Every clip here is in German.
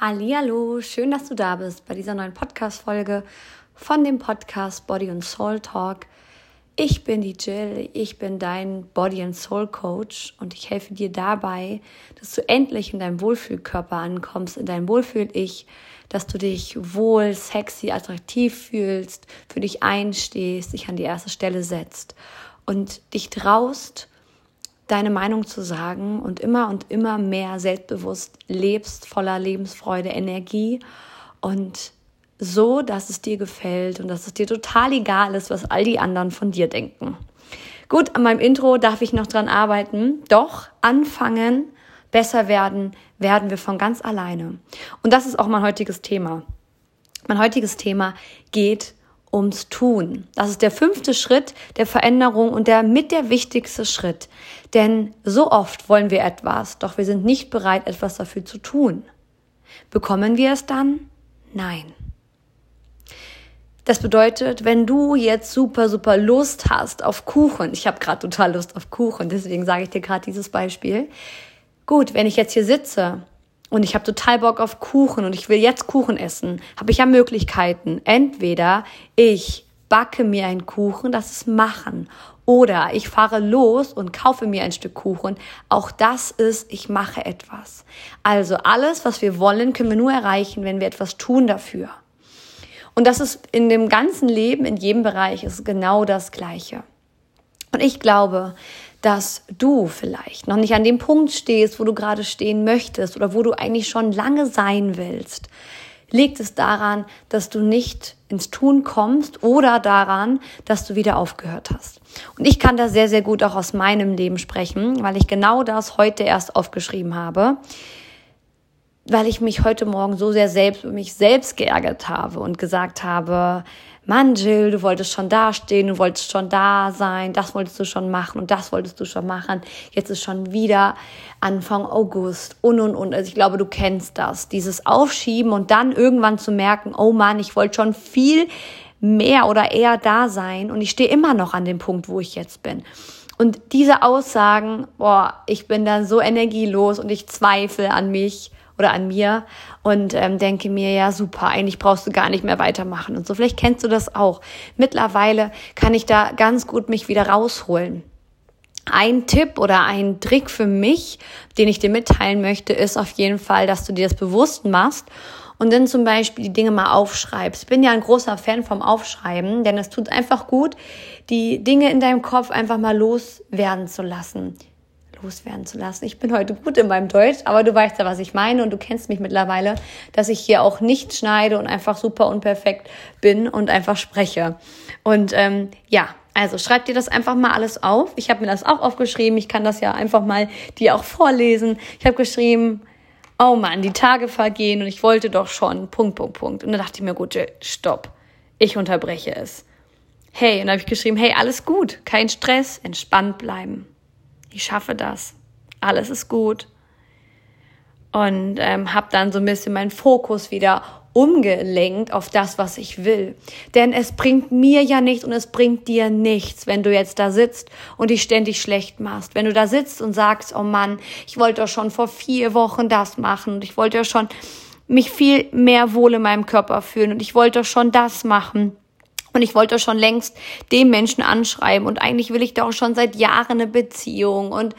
Hallo, schön, dass du da bist bei dieser neuen Podcast-Folge von dem Podcast Body and Soul Talk. Ich bin die Jill, ich bin dein Body and Soul Coach und ich helfe dir dabei, dass du endlich in deinem Wohlfühlkörper ankommst, in deinem Wohlfühl-Ich, dass du dich wohl, sexy, attraktiv fühlst, für dich einstehst, dich an die erste Stelle setzt und dich traust, deine Meinung zu sagen und immer und immer mehr selbstbewusst lebst, voller Lebensfreude, Energie und so, dass es dir gefällt und dass es dir total egal ist, was all die anderen von dir denken. Gut, an meinem Intro darf ich noch dran arbeiten, doch anfangen, besser werden, werden wir von ganz alleine. Und das ist auch mein heutiges Thema. Mein heutiges Thema geht ums Tun. Das ist der fünfte Schritt der Veränderung und der mit der wichtigste Schritt. Denn so oft wollen wir etwas, doch wir sind nicht bereit, etwas dafür zu tun. Bekommen wir es dann? Nein. Das bedeutet, wenn du jetzt super, super Lust hast auf Kuchen, ich habe gerade total Lust auf Kuchen, deswegen sage ich dir gerade dieses Beispiel. Gut, wenn ich jetzt hier sitze und ich habe total Bock auf Kuchen und ich will jetzt Kuchen essen, habe ich ja Möglichkeiten. Entweder ich backe mir einen Kuchen, das ist machen. Oder ich fahre los und kaufe mir ein Stück Kuchen. Auch das ist, ich mache etwas. Also alles, was wir wollen, können wir nur erreichen, wenn wir etwas tun dafür. Und das ist in dem ganzen Leben, in jedem Bereich, ist genau das Gleiche. Und ich glaube, dass du vielleicht noch nicht an dem Punkt stehst, wo du gerade stehen möchtest oder wo du eigentlich schon lange sein willst, liegt es daran, dass du nicht ins Tun kommst oder daran, dass du wieder aufgehört hast. Und ich kann da sehr, sehr gut auch aus meinem Leben sprechen, weil ich genau das heute erst aufgeschrieben habe, weil ich mich heute Morgen so sehr selbst mich selbst geärgert habe und gesagt habe, Mann, Jill, du wolltest schon dastehen, du wolltest schon da sein, das wolltest du schon machen und das wolltest du schon machen. Jetzt ist schon wieder Anfang August und und und. Also ich glaube, du kennst das. Dieses Aufschieben und dann irgendwann zu merken, oh Mann, ich wollte schon viel mehr oder eher da sein und ich stehe immer noch an dem Punkt, wo ich jetzt bin. Und diese Aussagen, boah, ich bin dann so energielos und ich zweifle an mich oder an mir und ähm, denke mir, ja super, eigentlich brauchst du gar nicht mehr weitermachen und so. Vielleicht kennst du das auch. Mittlerweile kann ich da ganz gut mich wieder rausholen. Ein Tipp oder ein Trick für mich, den ich dir mitteilen möchte, ist auf jeden Fall, dass du dir das bewusst machst und dann zum Beispiel die Dinge mal aufschreibst. Ich bin ja ein großer Fan vom Aufschreiben, denn es tut einfach gut, die Dinge in deinem Kopf einfach mal loswerden zu lassen loswerden zu lassen. Ich bin heute gut in meinem Deutsch, aber du weißt ja, was ich meine und du kennst mich mittlerweile, dass ich hier auch nicht schneide und einfach super unperfekt bin und einfach spreche. Und ähm, ja, also schreib dir das einfach mal alles auf. Ich habe mir das auch aufgeschrieben. Ich kann das ja einfach mal dir auch vorlesen. Ich habe geschrieben, oh Mann, die Tage vergehen und ich wollte doch schon, Punkt, Punkt, Punkt. Und dann dachte ich mir, gut, stopp. Ich unterbreche es. Hey, und dann habe ich geschrieben, hey, alles gut, kein Stress, entspannt bleiben ich schaffe das, alles ist gut. Und ähm, habe dann so ein bisschen meinen Fokus wieder umgelenkt auf das, was ich will. Denn es bringt mir ja nichts und es bringt dir nichts, wenn du jetzt da sitzt und dich ständig schlecht machst. Wenn du da sitzt und sagst, oh Mann, ich wollte doch schon vor vier Wochen das machen und ich wollte ja schon mich viel mehr wohl in meinem Körper fühlen und ich wollte doch schon das machen. Und ich wollte schon längst den Menschen anschreiben und eigentlich will ich doch schon seit Jahren eine Beziehung und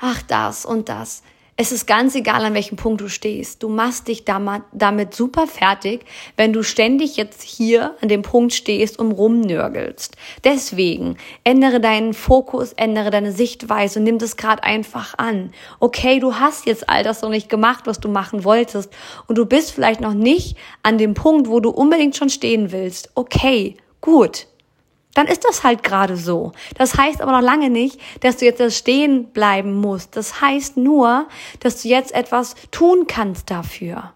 ach das und das. Es ist ganz egal, an welchem Punkt du stehst. Du machst dich damit super fertig, wenn du ständig jetzt hier an dem Punkt stehst und rumnörgelst. Deswegen ändere deinen Fokus, ändere deine Sichtweise und nimm das gerade einfach an. Okay, du hast jetzt all das noch nicht gemacht, was du machen wolltest und du bist vielleicht noch nicht an dem Punkt, wo du unbedingt schon stehen willst. Okay, gut. Dann ist das halt gerade so. Das heißt aber noch lange nicht, dass du jetzt das stehen bleiben musst. Das heißt nur, dass du jetzt etwas tun kannst dafür.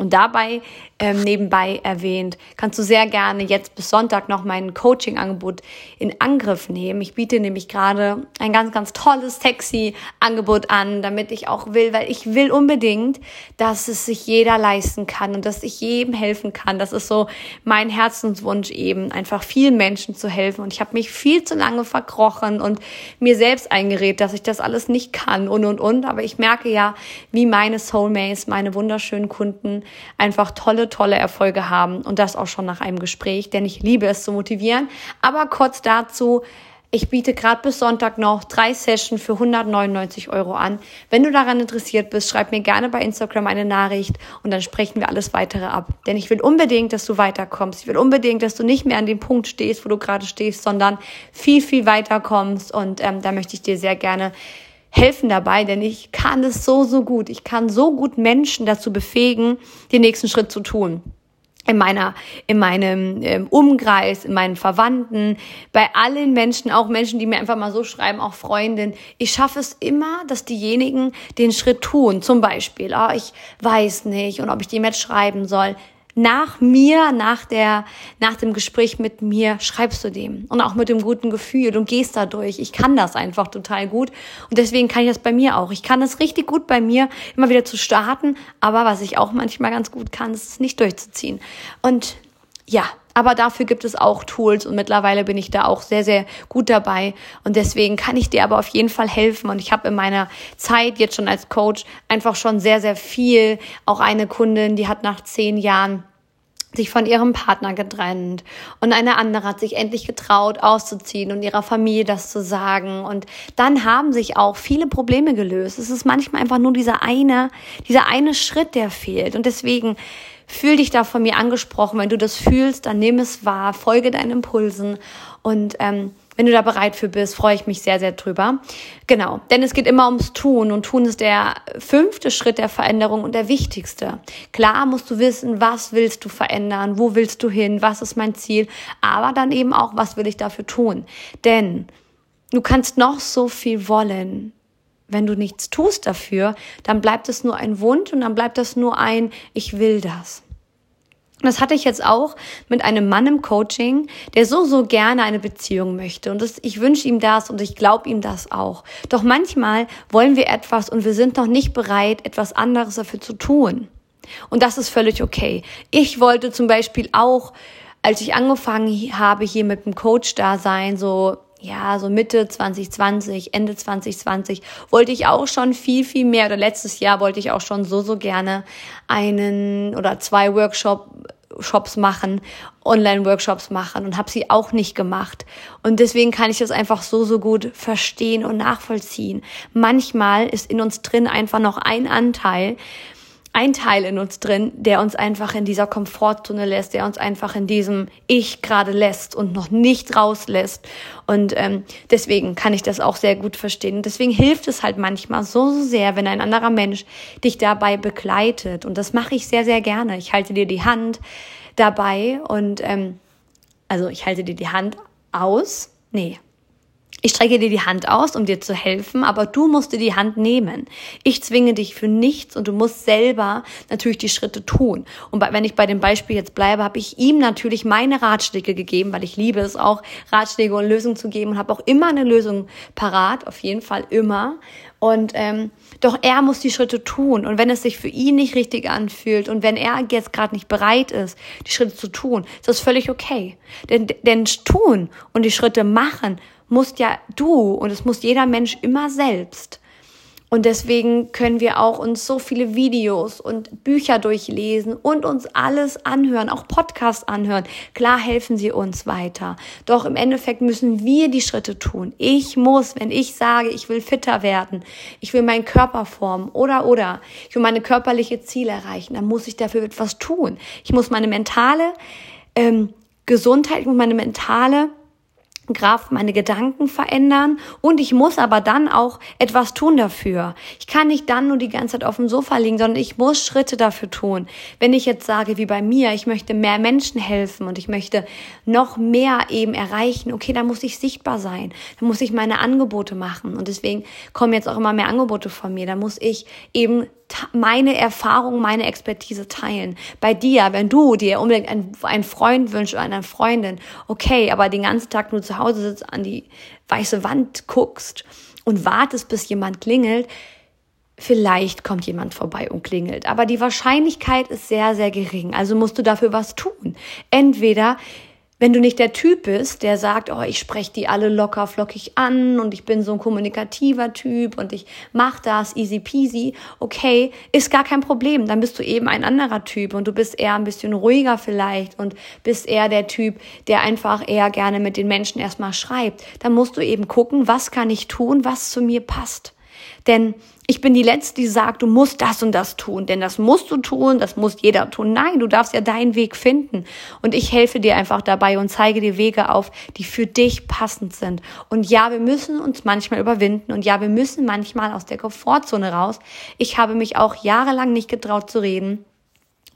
Und dabei ähm, nebenbei erwähnt, kannst du sehr gerne jetzt bis Sonntag noch mein Coaching-Angebot in Angriff nehmen. Ich biete nämlich gerade ein ganz, ganz tolles, sexy Angebot an, damit ich auch will, weil ich will unbedingt, dass es sich jeder leisten kann und dass ich jedem helfen kann. Das ist so mein Herzenswunsch eben, einfach vielen Menschen zu helfen. Und ich habe mich viel zu lange verkrochen und mir selbst eingeredet, dass ich das alles nicht kann und und und. Aber ich merke ja, wie meine Soulmates, meine wunderschönen Kunden, einfach tolle, tolle Erfolge haben und das auch schon nach einem Gespräch, denn ich liebe es zu motivieren. Aber kurz dazu, ich biete gerade bis Sonntag noch drei Sessions für 199 Euro an. Wenn du daran interessiert bist, schreib mir gerne bei Instagram eine Nachricht und dann sprechen wir alles weitere ab. Denn ich will unbedingt, dass du weiterkommst. Ich will unbedingt, dass du nicht mehr an dem Punkt stehst, wo du gerade stehst, sondern viel, viel weiterkommst. Und ähm, da möchte ich dir sehr gerne helfen dabei, denn ich kann es so, so gut. Ich kann so gut Menschen dazu befähigen, den nächsten Schritt zu tun in meiner, in meinem ähm, Umkreis, in meinen Verwandten, bei allen Menschen, auch Menschen, die mir einfach mal so schreiben, auch Freundinnen. Ich schaffe es immer, dass diejenigen den Schritt tun. Zum Beispiel, oh, ich weiß nicht und ob ich dem jetzt schreiben soll nach mir, nach der, nach dem Gespräch mit mir, schreibst du dem. Und auch mit dem guten Gefühl. Du gehst da durch. Ich kann das einfach total gut. Und deswegen kann ich das bei mir auch. Ich kann es richtig gut bei mir, immer wieder zu starten. Aber was ich auch manchmal ganz gut kann, ist es nicht durchzuziehen. Und ja, aber dafür gibt es auch Tools und mittlerweile bin ich da auch sehr, sehr gut dabei. Und deswegen kann ich dir aber auf jeden Fall helfen. Und ich habe in meiner Zeit jetzt schon als Coach einfach schon sehr, sehr viel. Auch eine Kundin, die hat nach zehn Jahren sich von ihrem Partner getrennt und eine andere hat sich endlich getraut auszuziehen und ihrer Familie das zu sagen und dann haben sich auch viele Probleme gelöst. Es ist manchmal einfach nur dieser eine, dieser eine Schritt, der fehlt und deswegen Fühl dich da von mir angesprochen. Wenn du das fühlst, dann nimm es wahr, folge deinen Impulsen und ähm, wenn du da bereit für bist, freue ich mich sehr, sehr drüber. Genau, denn es geht immer ums Tun und Tun ist der fünfte Schritt der Veränderung und der wichtigste. Klar musst du wissen, was willst du verändern, wo willst du hin, was ist mein Ziel, aber dann eben auch, was will ich dafür tun. Denn du kannst noch so viel wollen wenn du nichts tust dafür, dann bleibt es nur ein Wunsch und dann bleibt das nur ein, ich will das. Das hatte ich jetzt auch mit einem Mann im Coaching, der so, so gerne eine Beziehung möchte. Und das, ich wünsche ihm das und ich glaube ihm das auch. Doch manchmal wollen wir etwas und wir sind noch nicht bereit, etwas anderes dafür zu tun. Und das ist völlig okay. Ich wollte zum Beispiel auch, als ich angefangen habe, hier mit dem Coach da sein, so ja, so Mitte 2020, Ende 2020 wollte ich auch schon viel, viel mehr oder letztes Jahr wollte ich auch schon so, so gerne einen oder zwei Workshop Shops machen, Online-Workshops machen und habe sie auch nicht gemacht. Und deswegen kann ich das einfach so, so gut verstehen und nachvollziehen. Manchmal ist in uns drin einfach noch ein Anteil, ein Teil in uns drin, der uns einfach in dieser Komfortzone lässt, der uns einfach in diesem Ich gerade lässt und noch nicht rauslässt. Und ähm, deswegen kann ich das auch sehr gut verstehen. Und deswegen hilft es halt manchmal so, so sehr, wenn ein anderer Mensch dich dabei begleitet. Und das mache ich sehr, sehr gerne. Ich halte dir die Hand dabei und ähm, also ich halte dir die Hand aus. Nee, ich strecke dir die Hand aus, um dir zu helfen, aber du musst dir die Hand nehmen. Ich zwinge dich für nichts und du musst selber natürlich die Schritte tun. Und wenn ich bei dem Beispiel jetzt bleibe, habe ich ihm natürlich meine Ratschläge gegeben, weil ich liebe es auch, Ratschläge und Lösungen zu geben und habe auch immer eine Lösung parat, auf jeden Fall immer. Und ähm, doch er muss die Schritte tun. Und wenn es sich für ihn nicht richtig anfühlt und wenn er jetzt gerade nicht bereit ist, die Schritte zu tun, ist das völlig okay. Denn, denn tun und die Schritte machen musst ja du und es muss jeder Mensch immer selbst. Und deswegen können wir auch uns so viele Videos und Bücher durchlesen und uns alles anhören, auch Podcasts anhören. Klar helfen sie uns weiter. Doch im Endeffekt müssen wir die Schritte tun. Ich muss, wenn ich sage, ich will fitter werden, ich will meinen Körper formen oder, oder, ich will meine körperliche Ziele erreichen, dann muss ich dafür etwas tun. Ich muss meine mentale ähm, Gesundheit, ich muss meine mentale Kraft meine Gedanken verändern und ich muss aber dann auch etwas tun dafür. Ich kann nicht dann nur die ganze Zeit auf dem Sofa liegen, sondern ich muss Schritte dafür tun. Wenn ich jetzt sage, wie bei mir, ich möchte mehr Menschen helfen und ich möchte noch mehr eben erreichen, okay, dann muss ich sichtbar sein. Dann muss ich meine Angebote machen und deswegen kommen jetzt auch immer mehr Angebote von mir. Da muss ich eben meine Erfahrung, meine Expertise teilen. Bei dir, wenn du dir unbedingt einen, einen Freund wünschst oder eine Freundin, okay, aber den ganzen Tag nur zu Hause sitzt, an die weiße Wand guckst und wartest, bis jemand klingelt, vielleicht kommt jemand vorbei und klingelt. Aber die Wahrscheinlichkeit ist sehr, sehr gering. Also musst du dafür was tun. Entweder wenn du nicht der Typ bist, der sagt, oh, ich spreche die alle locker flockig an und ich bin so ein kommunikativer Typ und ich mach das easy peasy, okay, ist gar kein Problem. Dann bist du eben ein anderer Typ und du bist eher ein bisschen ruhiger vielleicht und bist eher der Typ, der einfach eher gerne mit den Menschen erstmal schreibt. Dann musst du eben gucken, was kann ich tun, was zu mir passt. Denn ich bin die Letzte, die sagt, du musst das und das tun, denn das musst du tun, das muss jeder tun. Nein, du darfst ja deinen Weg finden. Und ich helfe dir einfach dabei und zeige dir Wege auf, die für dich passend sind. Und ja, wir müssen uns manchmal überwinden und ja, wir müssen manchmal aus der Komfortzone raus. Ich habe mich auch jahrelang nicht getraut zu reden.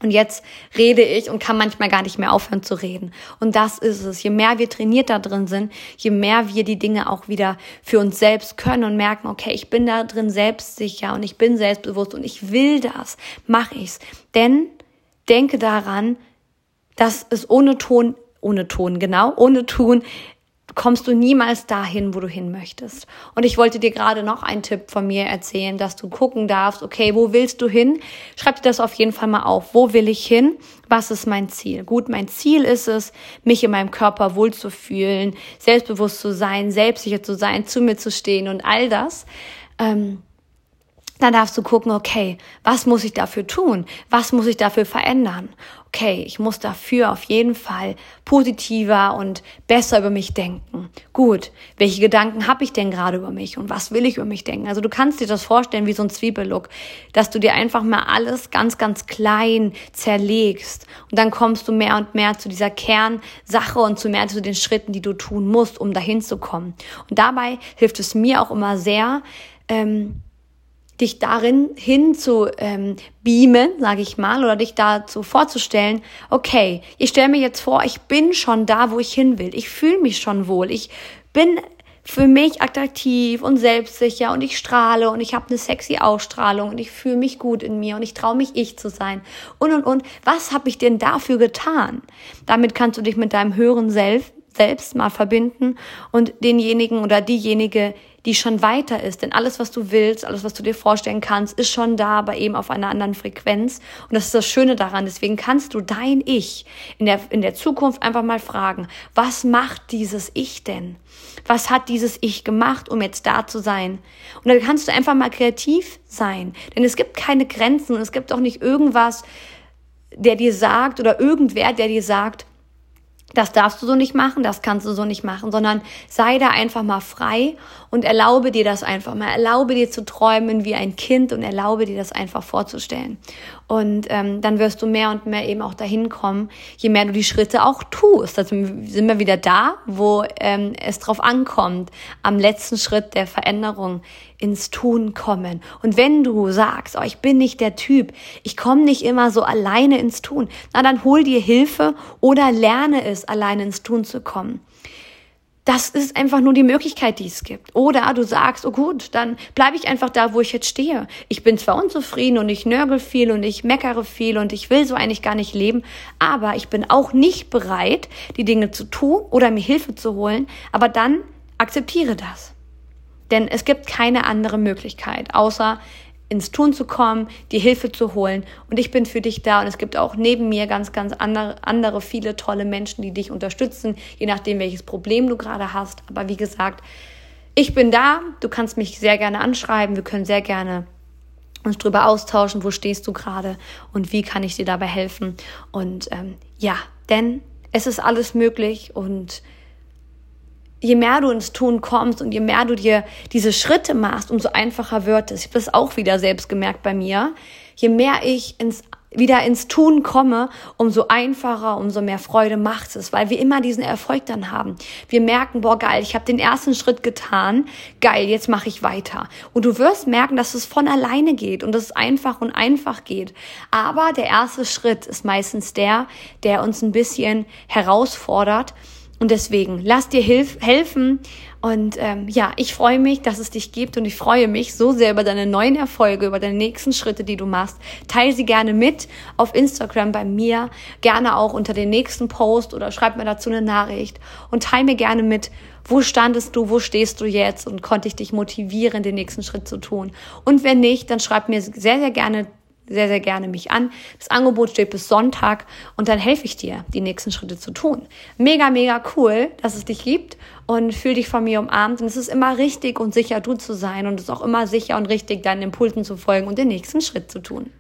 Und jetzt rede ich und kann manchmal gar nicht mehr aufhören zu reden. Und das ist es. Je mehr wir trainiert da drin sind, je mehr wir die Dinge auch wieder für uns selbst können und merken, okay, ich bin da drin selbstsicher und ich bin selbstbewusst und ich will das, mache ich's. Denn denke daran, dass es ohne Ton, ohne Ton, genau, ohne Ton kommst du niemals dahin, wo du hin möchtest. Und ich wollte dir gerade noch einen Tipp von mir erzählen, dass du gucken darfst, okay, wo willst du hin? Schreib dir das auf jeden Fall mal auf. Wo will ich hin? Was ist mein Ziel? Gut, mein Ziel ist es, mich in meinem Körper wohlzufühlen, selbstbewusst zu sein, selbstsicher zu sein, zu mir zu stehen und all das. Ähm, dann darfst du gucken, okay, was muss ich dafür tun? Was muss ich dafür verändern? Okay, ich muss dafür auf jeden Fall positiver und besser über mich denken. Gut, welche Gedanken habe ich denn gerade über mich und was will ich über mich denken? Also du kannst dir das vorstellen wie so ein Zwiebellook, dass du dir einfach mal alles ganz, ganz klein zerlegst und dann kommst du mehr und mehr zu dieser Kernsache und zu mehr zu den Schritten, die du tun musst, um dahin zu kommen. Und dabei hilft es mir auch immer sehr, ähm, dich darin hin zu ähm, beamen, sage ich mal, oder dich dazu vorzustellen, okay, ich stelle mir jetzt vor, ich bin schon da, wo ich hin will. Ich fühle mich schon wohl. Ich bin für mich attraktiv und selbstsicher und ich strahle und ich habe eine sexy Ausstrahlung und ich fühle mich gut in mir und ich traue mich ich zu sein und und und. Was habe ich denn dafür getan? Damit kannst du dich mit deinem höheren Selbst selbst mal verbinden und denjenigen oder diejenige die schon weiter ist. Denn alles, was du willst, alles, was du dir vorstellen kannst, ist schon da, aber eben auf einer anderen Frequenz. Und das ist das Schöne daran. Deswegen kannst du dein Ich in der, in der Zukunft einfach mal fragen, was macht dieses Ich denn? Was hat dieses Ich gemacht, um jetzt da zu sein? Und dann kannst du einfach mal kreativ sein. Denn es gibt keine Grenzen und es gibt auch nicht irgendwas, der dir sagt oder irgendwer, der dir sagt, das darfst du so nicht machen, das kannst du so nicht machen, sondern sei da einfach mal frei und erlaube dir das einfach mal. Erlaube dir zu träumen wie ein Kind und erlaube dir das einfach vorzustellen. Und ähm, dann wirst du mehr und mehr eben auch dahin kommen, je mehr du die Schritte auch tust. Also sind wir wieder da, wo ähm, es drauf ankommt, am letzten Schritt der Veränderung ins Tun kommen. Und wenn du sagst, oh, ich bin nicht der Typ, ich komme nicht immer so alleine ins Tun, na dann hol dir Hilfe oder lerne es, alleine ins Tun zu kommen. Das ist einfach nur die Möglichkeit, die es gibt. Oder du sagst, oh gut, dann bleibe ich einfach da, wo ich jetzt stehe. Ich bin zwar unzufrieden und ich nörgel viel und ich meckere viel und ich will so eigentlich gar nicht leben, aber ich bin auch nicht bereit, die Dinge zu tun oder mir Hilfe zu holen. Aber dann akzeptiere das. Denn es gibt keine andere Möglichkeit, außer ins Tun zu kommen, die Hilfe zu holen. Und ich bin für dich da. Und es gibt auch neben mir ganz, ganz andere, andere viele tolle Menschen, die dich unterstützen, je nachdem, welches Problem du gerade hast. Aber wie gesagt, ich bin da. Du kannst mich sehr gerne anschreiben. Wir können sehr gerne uns darüber austauschen, wo stehst du gerade und wie kann ich dir dabei helfen. Und ähm, ja, denn es ist alles möglich und je mehr du ins Tun kommst und je mehr du dir diese Schritte machst, umso einfacher wird es. Ich habe das auch wieder selbst gemerkt bei mir. Je mehr ich ins wieder ins Tun komme, umso einfacher, umso mehr Freude macht es, weil wir immer diesen Erfolg dann haben. Wir merken, boah, geil, ich habe den ersten Schritt getan, geil, jetzt mache ich weiter. Und du wirst merken, dass es von alleine geht und dass es einfach und einfach geht. Aber der erste Schritt ist meistens der, der uns ein bisschen herausfordert und deswegen, lass dir hilf helfen. Und ähm, ja, ich freue mich, dass es dich gibt und ich freue mich so sehr über deine neuen Erfolge, über deine nächsten Schritte, die du machst. Teil sie gerne mit auf Instagram bei mir, gerne auch unter den nächsten Post oder schreib mir dazu eine Nachricht und teil mir gerne mit, wo standest du, wo stehst du jetzt und konnte ich dich motivieren, den nächsten Schritt zu tun. Und wenn nicht, dann schreib mir sehr, sehr gerne sehr, sehr gerne mich an. Das Angebot steht bis Sonntag und dann helfe ich dir, die nächsten Schritte zu tun. Mega, mega cool, dass es dich gibt und fühl dich von mir umarmt. Und es ist immer richtig und sicher, du zu sein und es ist auch immer sicher und richtig, deinen Impulsen zu folgen und den nächsten Schritt zu tun.